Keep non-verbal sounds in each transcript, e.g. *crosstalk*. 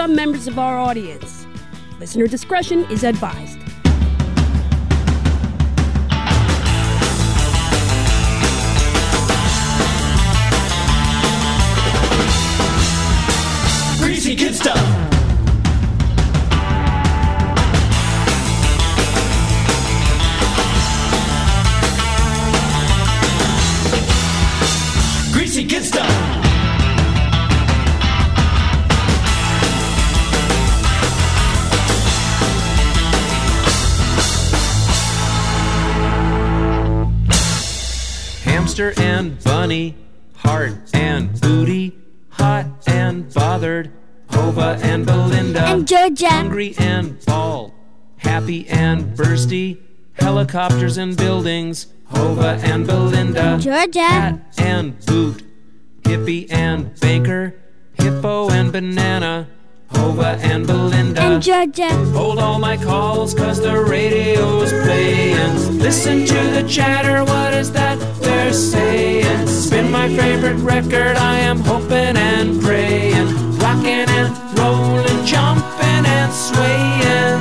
some members of our audience. Listener discretion is advised. Greasy kid stuff. And bunny, heart and booty, hot and bothered, Hova and Belinda, And Georgia. hungry and bald, happy and bursty, helicopters and buildings, Hova and Belinda, Georgia. hat and boot, hippie and banker, hippo and banana, Hova and Belinda. And Georgia. Hold all my calls cause the radio's playing. Listen to the chatter, what is that they're saying? Spin my favorite record, I am hoping and praying. Rocking and rolling, jumping and swaying.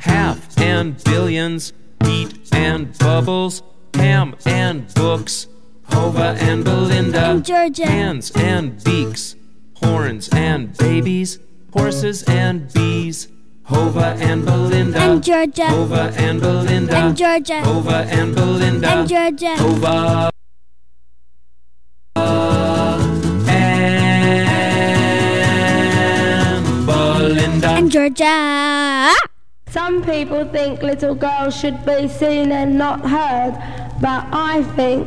Half and billions, beat and bubbles, ham and books, Hova and Belinda, And Georgia. hands and beaks, horns and babies, horses and bees, Hova and Belinda, And Georgia. Hova and Belinda, And Georgia. Hova and Belinda, And Georgia. Hova and Belinda. And Georgia. Some people think little girls should be seen and not heard, but I think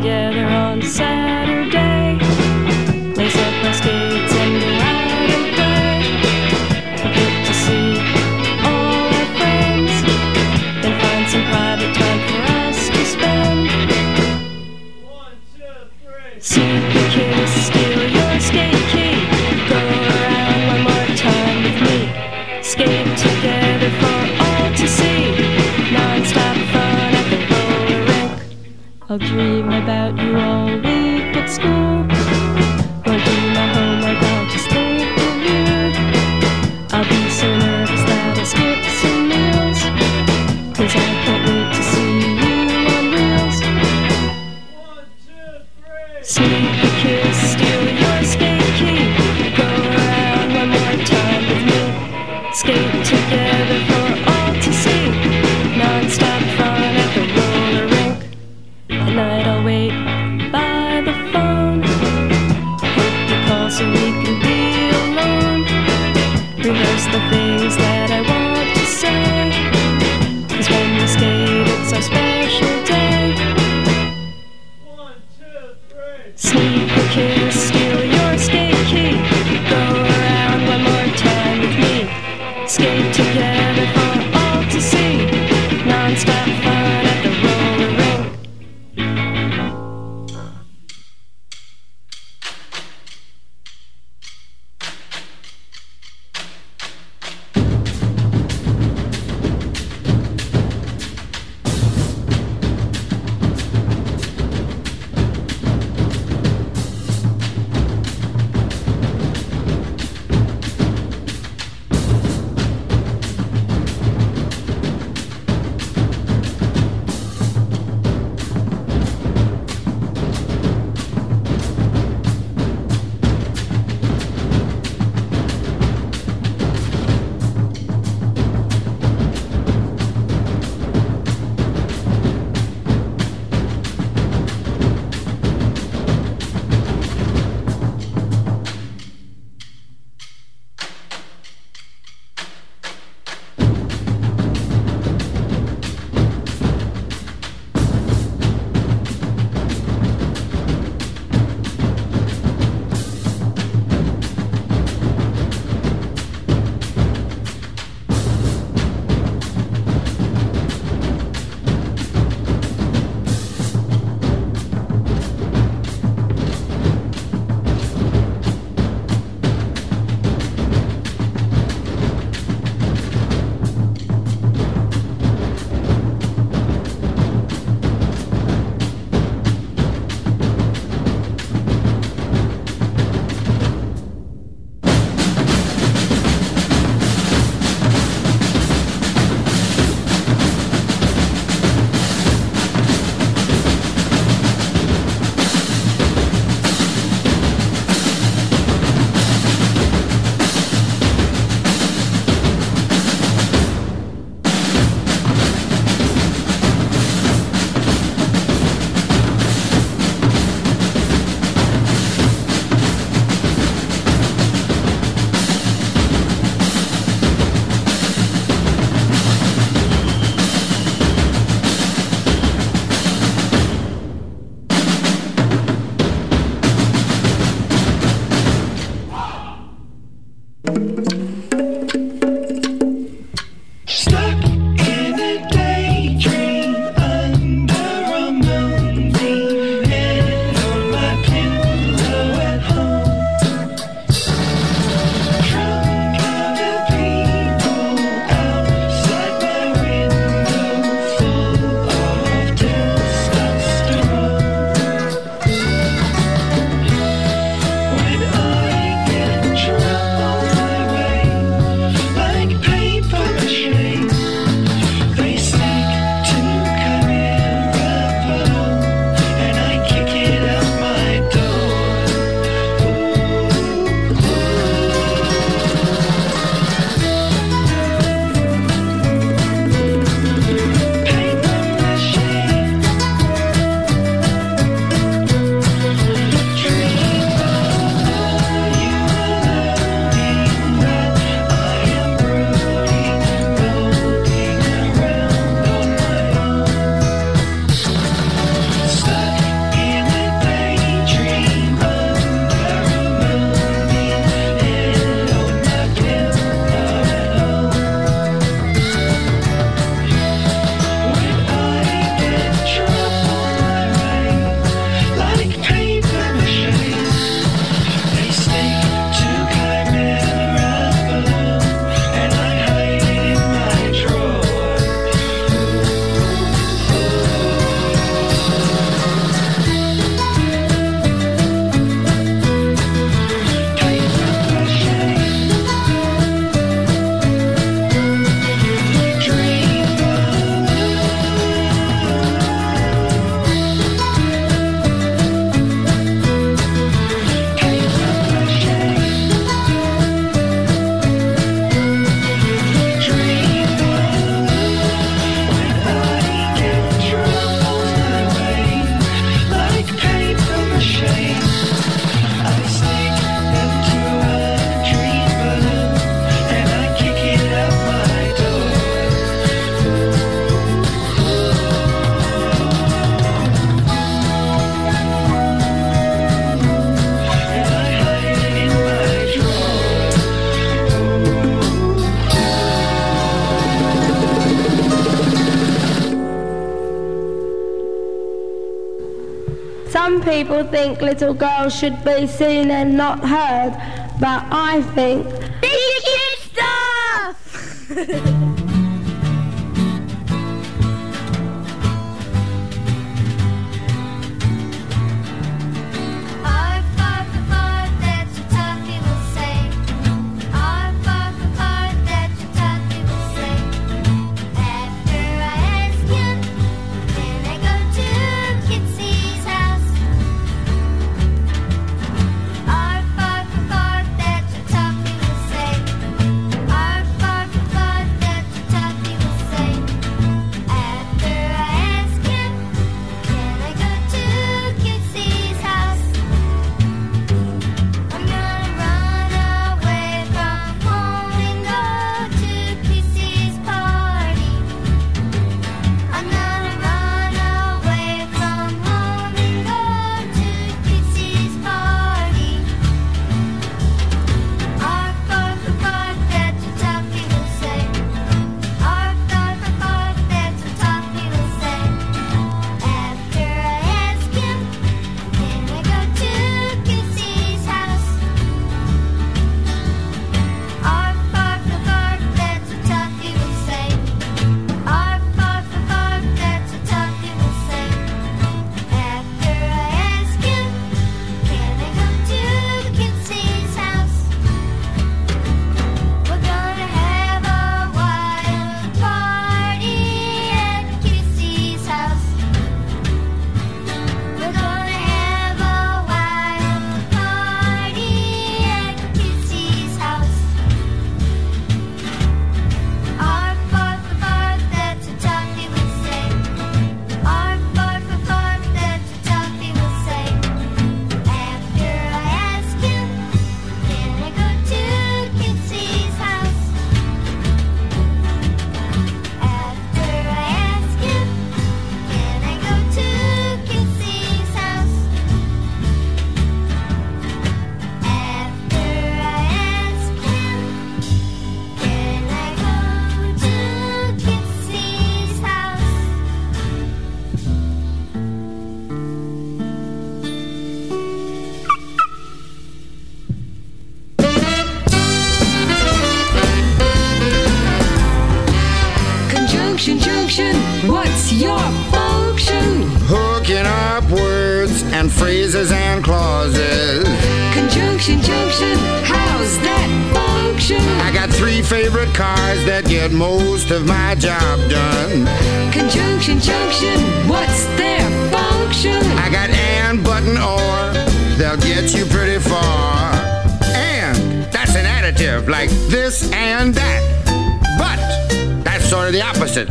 together on Saturday. I'll dream about you people think little girls should be seen and not heard, but I think. *laughs*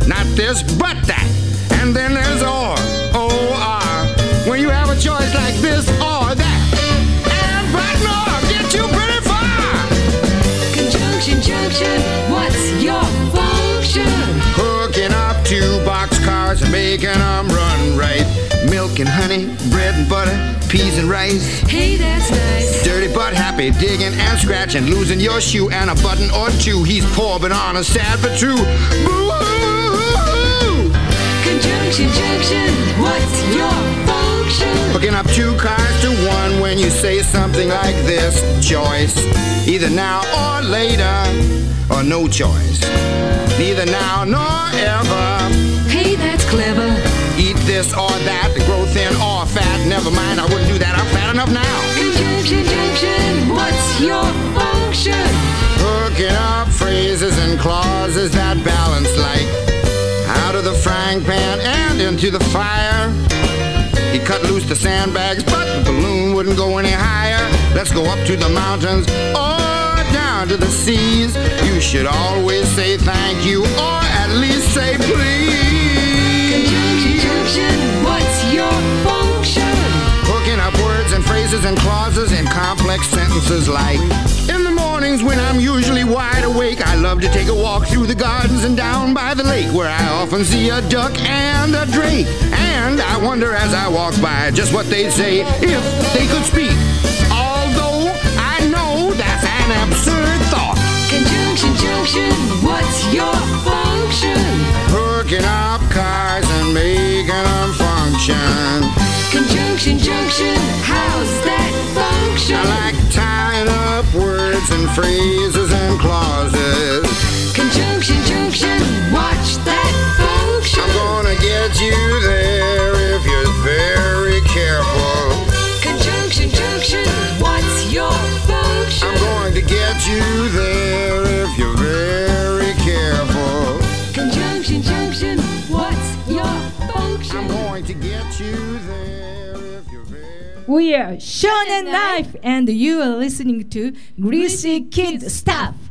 Not this, but that. And then there's or. O-R. When you have a choice like this or that. And, button, or get you pretty far. Conjunction, junction, what's your function? Hooking up two boxcars and making them run right. Milk and honey, bread and butter, peas and rice. Hey, that's nice. Dirty but happy, digging and scratching, losing your shoe and a button or two. He's poor but honest, sad but true. Boo! Something like this. Choice, either now or later, or no choice. Neither now nor ever. Hey, that's clever. Eat this or that, grow thin or fat. Never mind, I wouldn't do that. I'm fat enough now. Conjunction, junction, what's your function? Hooking up phrases and clauses that balance like out of the frying pan and into the fire. He cut loose the sandbags, but the balloon wouldn't go any higher. Let's go up to the mountains or down to the seas. You should always say thank you or at least say please. Conjunction, what's your function? Hooking up words and phrases and clauses in complex sentences like In the mornings when I'm usually wide awake, I love to take a walk through the gardens and down by the lake where I often see a duck and a drake. And I wonder as I walk by just what they'd say if they could speak. Although I know that's an absurd thought. Conjunction, junction, what's your function? Hooking up cars and making them function. Conjunction, junction, how's that function? I like tying up words and phrases and clauses. Conjunction, junction, watch that function. I'm gonna get you there. We are Shonen Knife, and you are listening to Greasy Kid Stuff.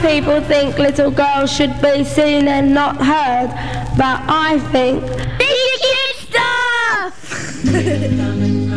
People think little girls should be seen and not heard, but I think... Be your stuff! *laughs*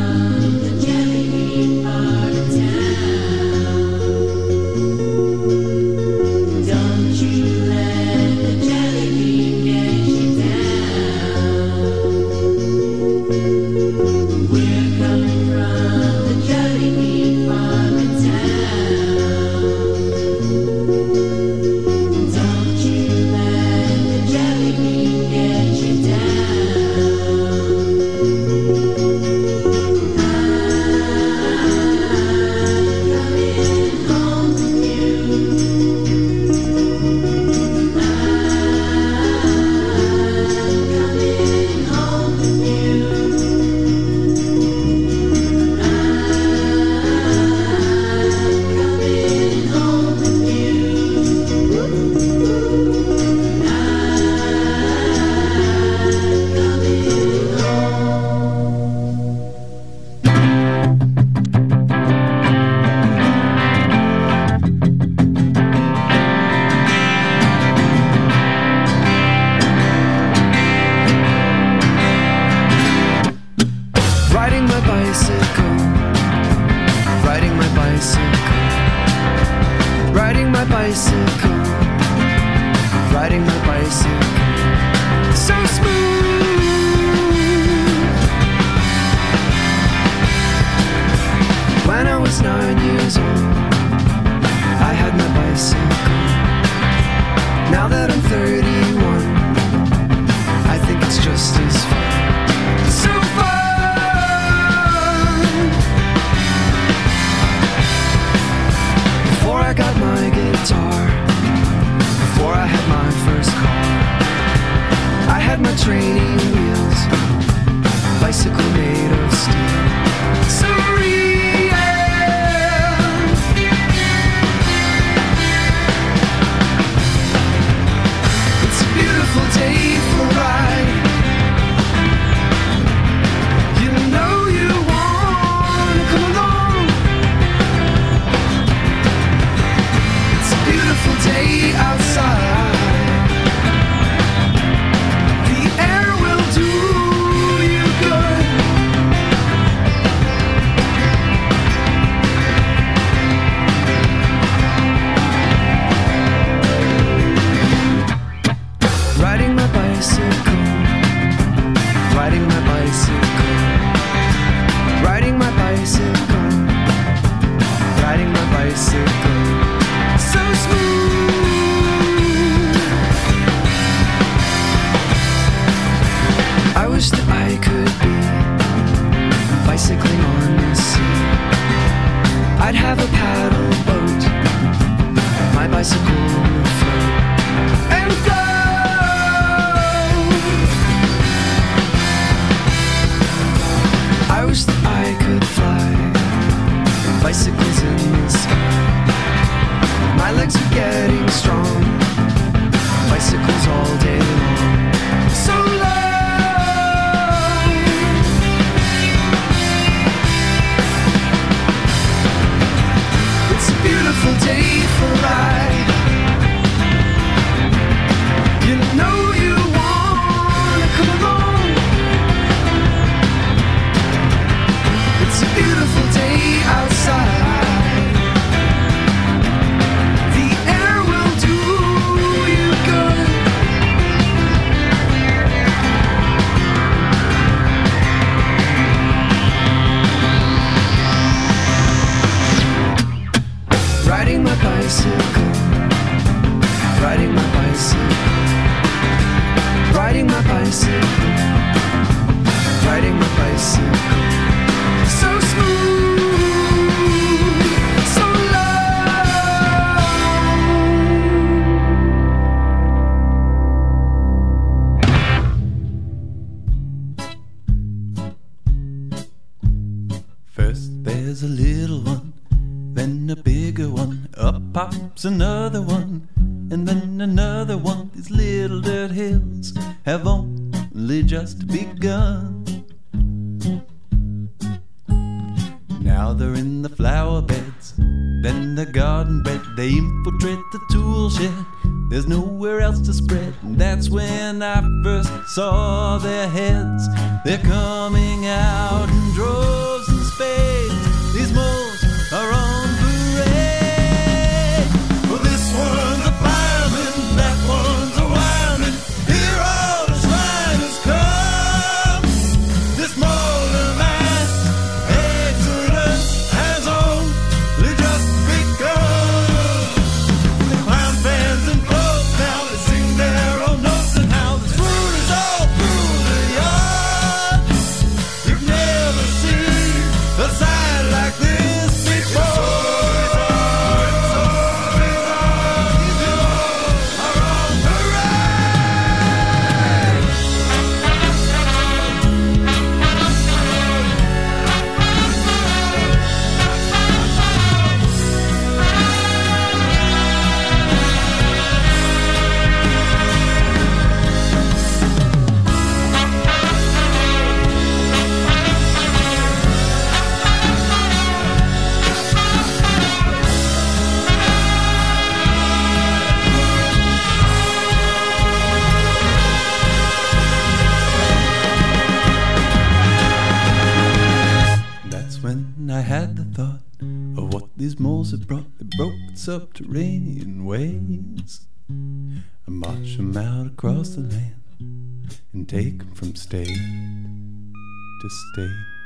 to know. take from state to state.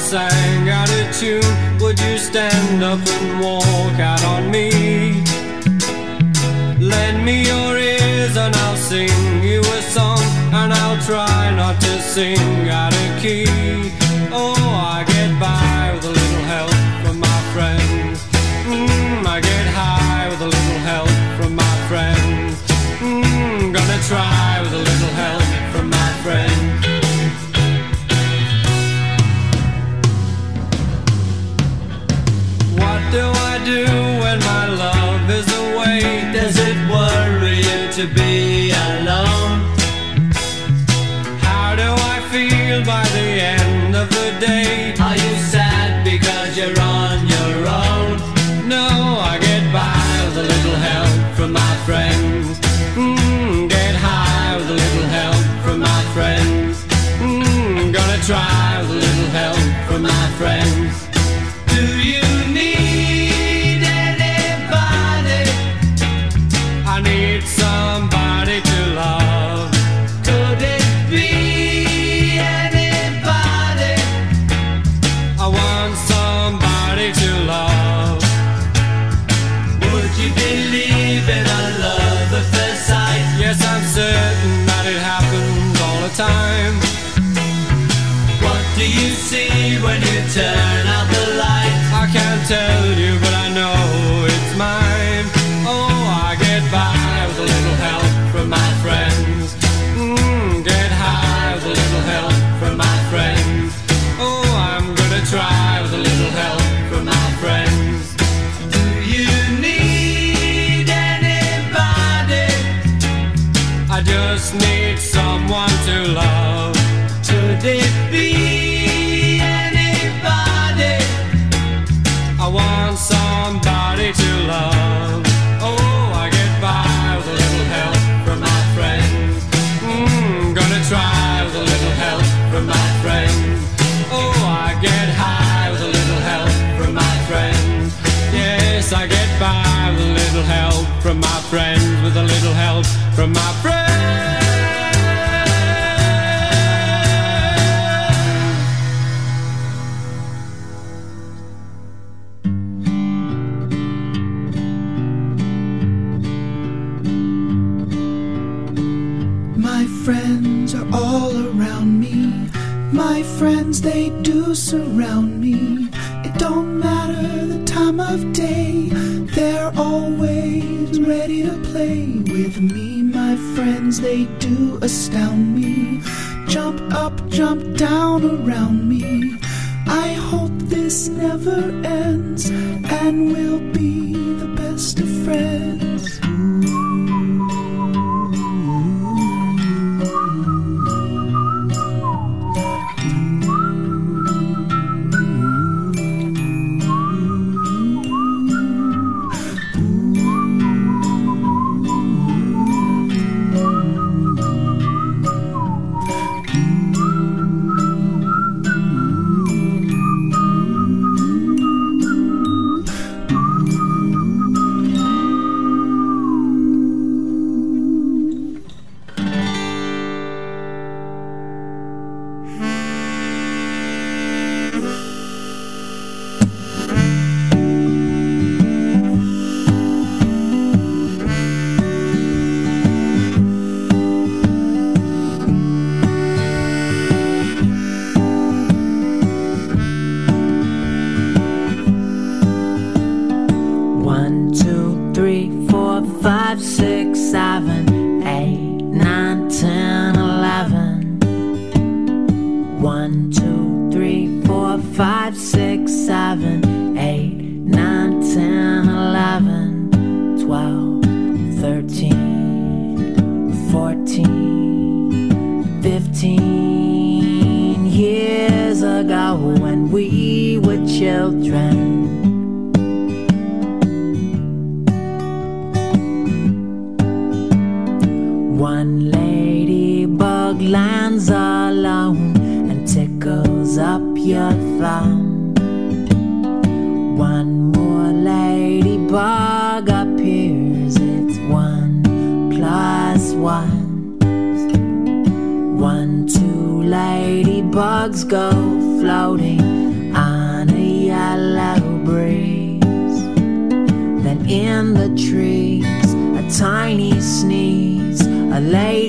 sang out of tune, would you stand up and walk out on me? Lend me your ears and I'll sing you a song, and I'll try not to sing out of key. Oh, I get by. One, two, three, four, five, six, seven. bugs go floating on a yellow breeze. Then in the trees, a tiny sneeze, a lady.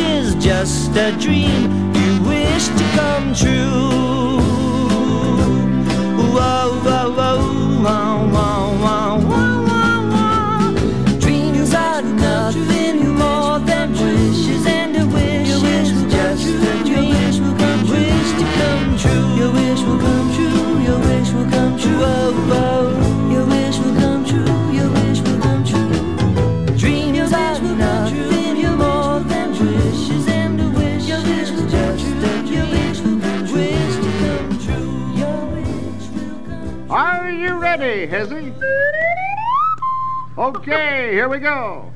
Is just a dream you wish to come true. Whoa, has he? Okay, here we go.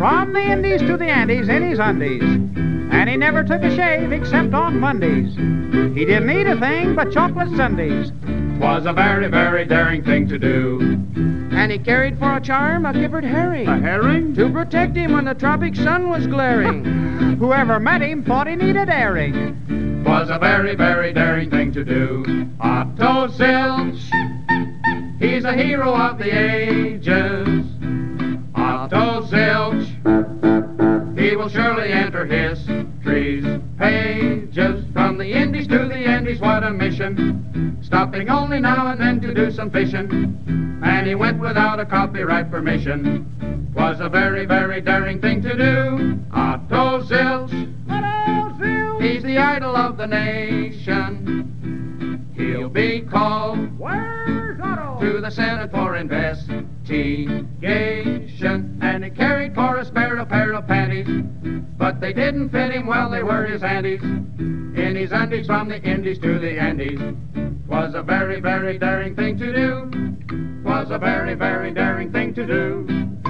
From the Indies to the Andes in his undies. And he never took a shave except on Mondays. He didn't eat a thing but chocolate sundaes. Was a very, very daring thing to do. And he carried for a charm a kippered herring. A herring? To protect him when the tropic sun was glaring. *laughs* Whoever met him thought he needed airing. Was a very, very daring thing to do. Otto Zilch, he's a hero of the ages. Otto Zilch, he will surely enter history's pages. From the Indies to the Andes, what a mission. Stopping only now and then to do some fishing. And he went without a copyright permission. Was a very, very daring thing to do. Otto Zilch, he's the idol of the nation. He'll be called Where's Otto? to the Senate for And he carried for a spare a pair of panties, but they didn't fit him well, they were his Andes. In his undies from the Indies to the Andes. Was a very, very daring thing to do. Was a very, very daring thing to do.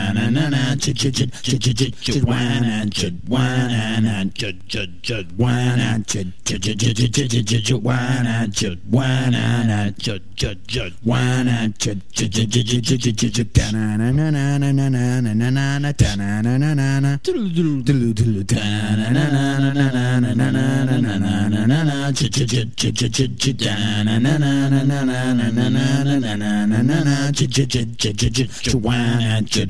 Chit chit chit chit chit chit chit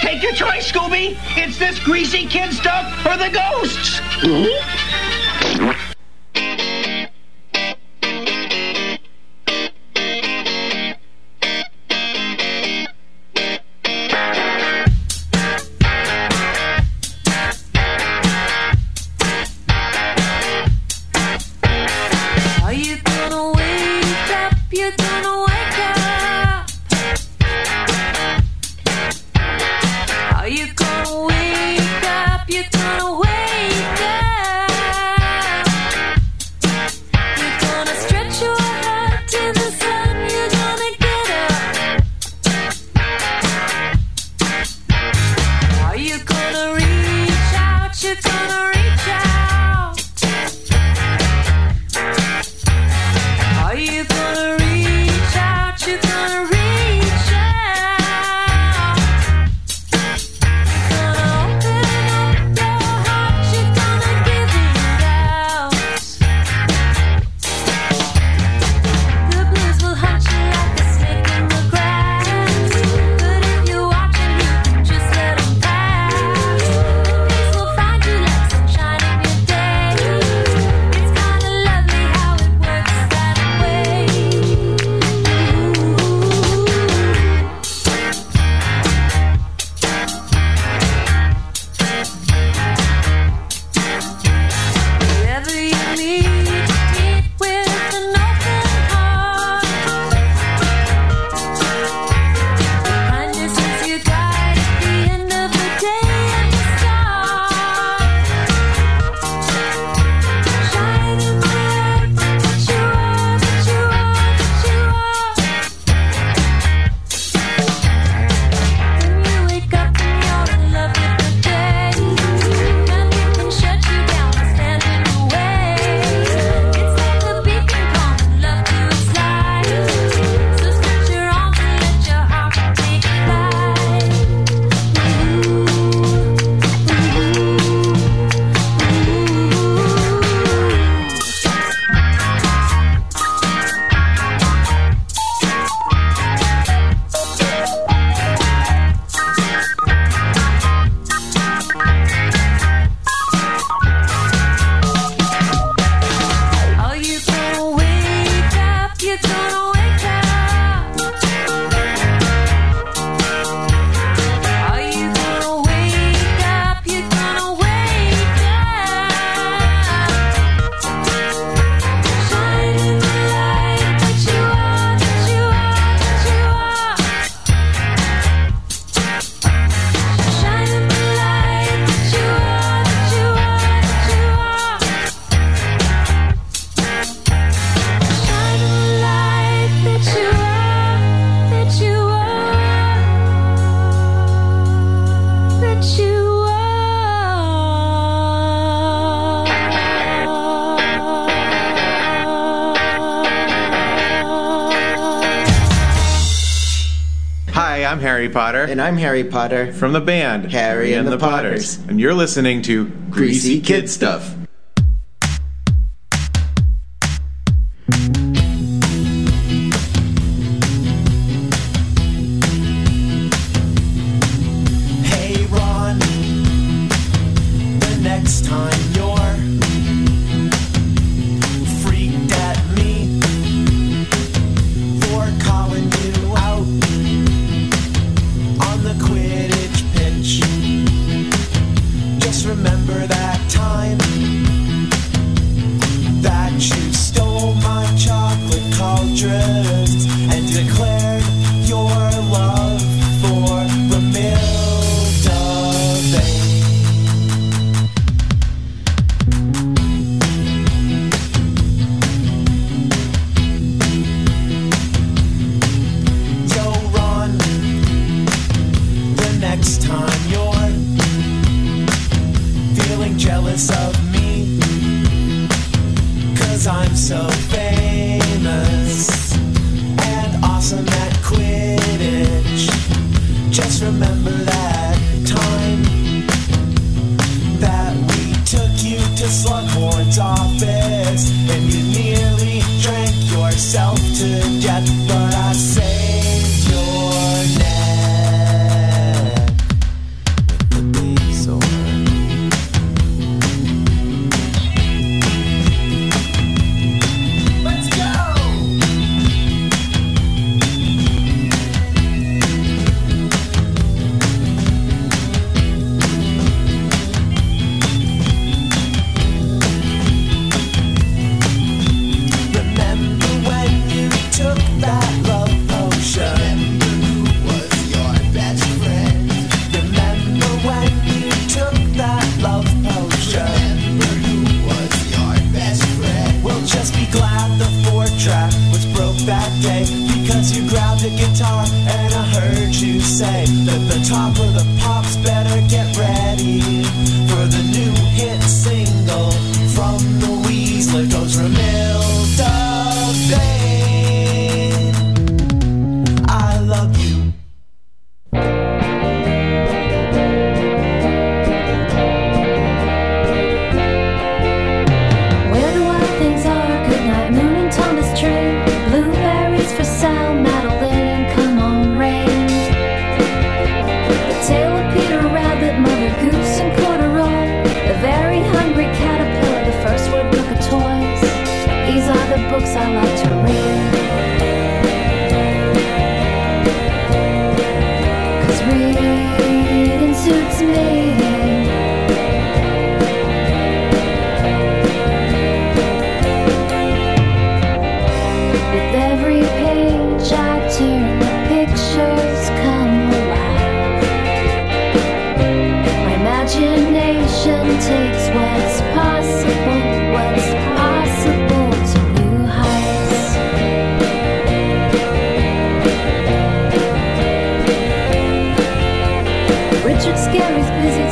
Take your choice, Scooby. It's this greasy kid stuff or the ghosts. Potter. And I'm Harry Potter. From the band Harry and, and the, the Potters. Potters. And you're listening to Greasy, Greasy Kid Stuff.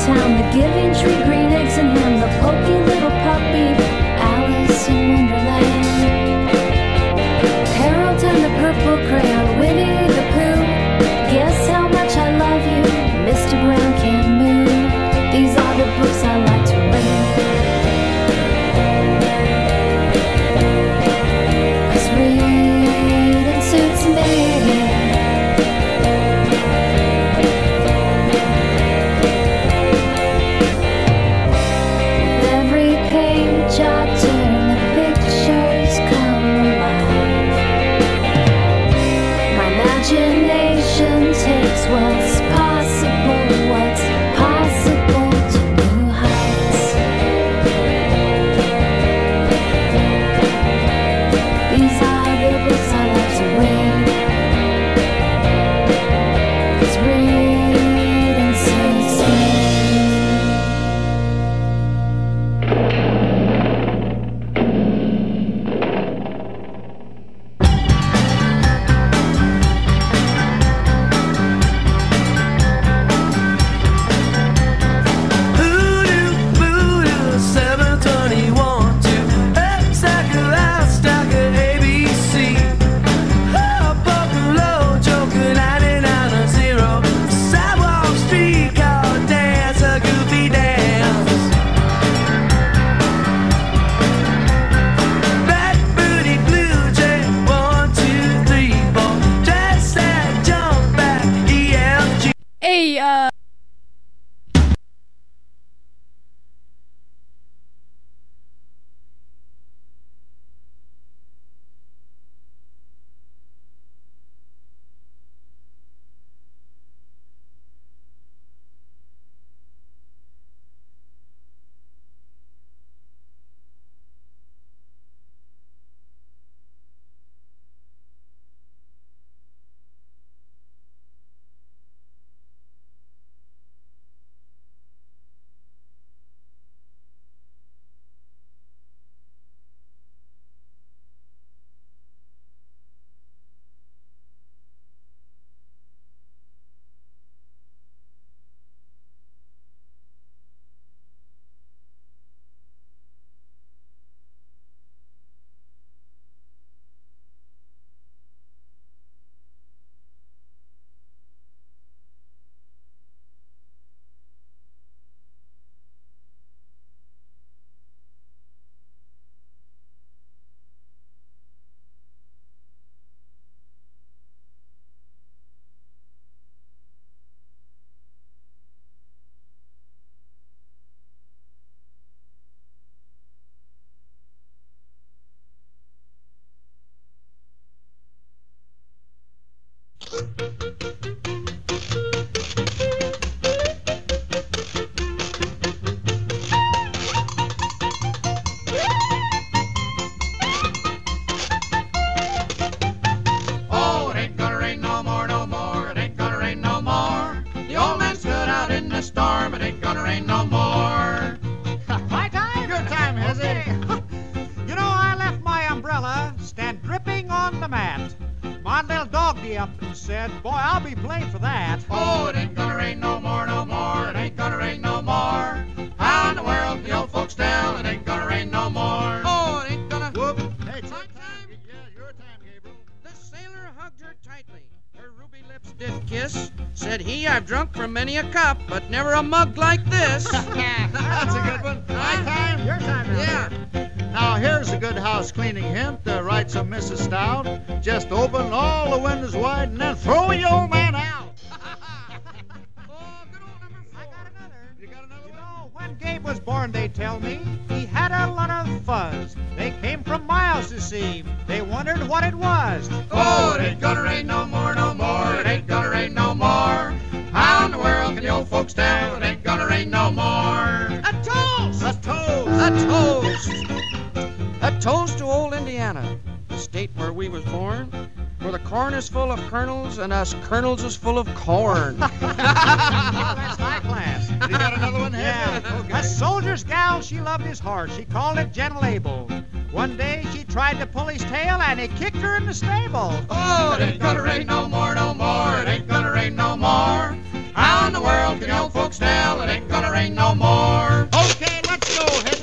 time the giving tree a mug of kernels, and us kernels is full of corn. *laughs* that's high class. You got another one? Yeah. Okay. A soldier's gal, she loved his horse. She called it Gentle Abel. One day she tried to pull his tail, and he kicked her in the stable. Oh, it ain't gonna rain no more, no more. It ain't gonna rain no more. How in the world can the old folks tell it ain't gonna rain no more? Okay, let's go. Hey.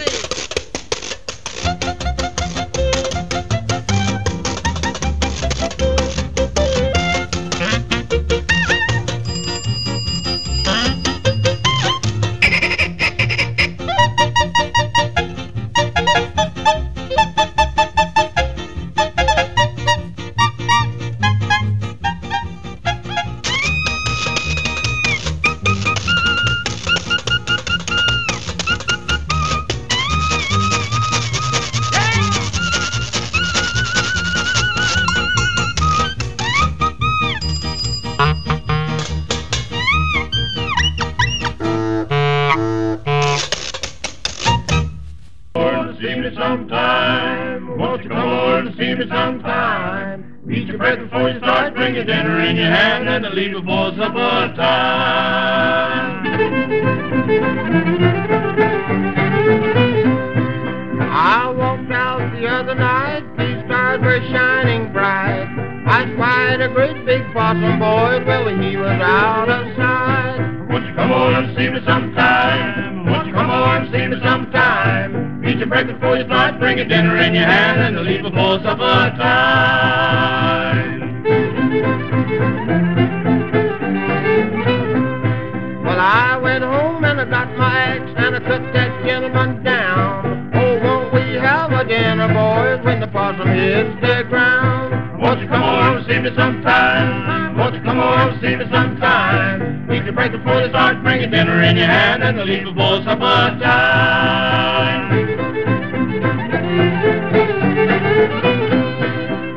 Your in your hand, and leave before supper time.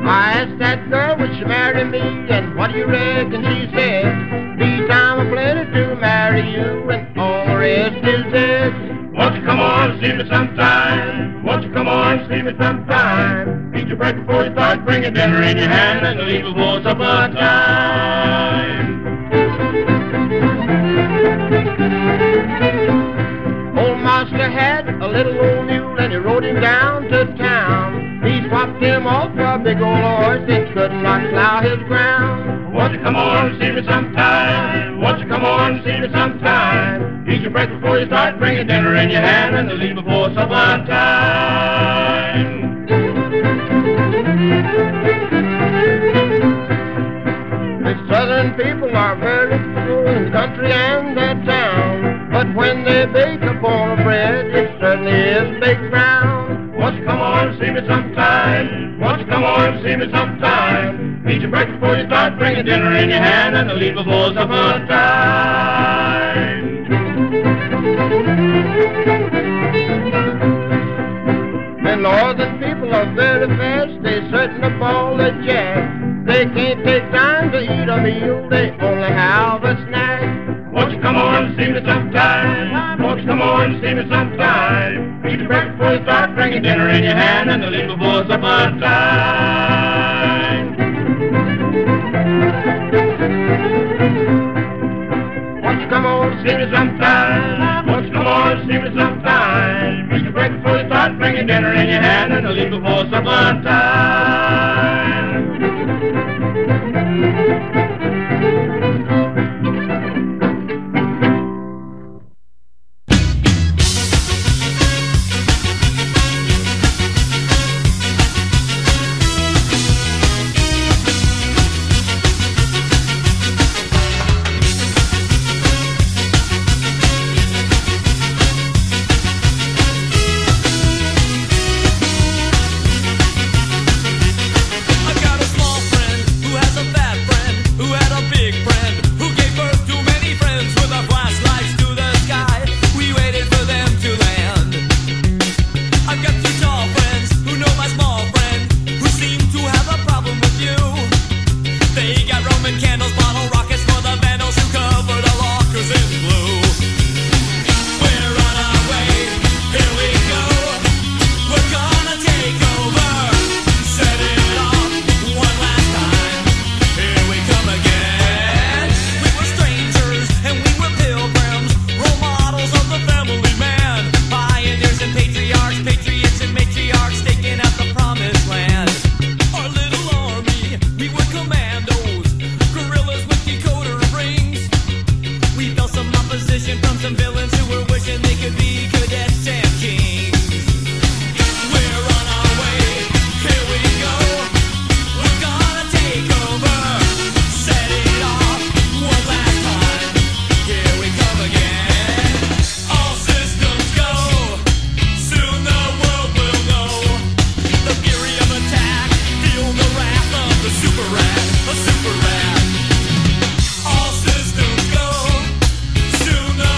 I asked that girl would she marry me, and what do you reckon she said? Be time of plenty to marry you, and all the rest is dead. Won't you come on see me sometime? Won't you come on see me sometime? Eat your breakfast before you start, bring your dinner in your hand, and leave before supper time. Old down to town. He swapped him off for a big old horse that could not plow his ground. Won't you come on and see me sometime? Won't you come on and see me sometime? Eat your breakfast before you start, bring your dinner in your hand, and leave before supper time. The southern people are very cool in the country and the town. But when they bake upon of bread, it certainly is baked brown. Come on and see me sometime? Won't you come on and see me sometime? Eat your breakfast before you start, bring your dinner in your hand, and the leave before supper time. The northern people are very fast, they certain certainly ball the jack. They can't take time to eat a meal, they only have a snack. Won't you come on and see me sometime? Won't you come on and see me sometime? Eat your breakfast before you start, bring your dinner in your hand, and the leave before supper time. Won't you come on See me sometime. Won't you come on and see me sometime? Eat your breakfast before you start, bring your dinner in your hand, and the leave before supper time.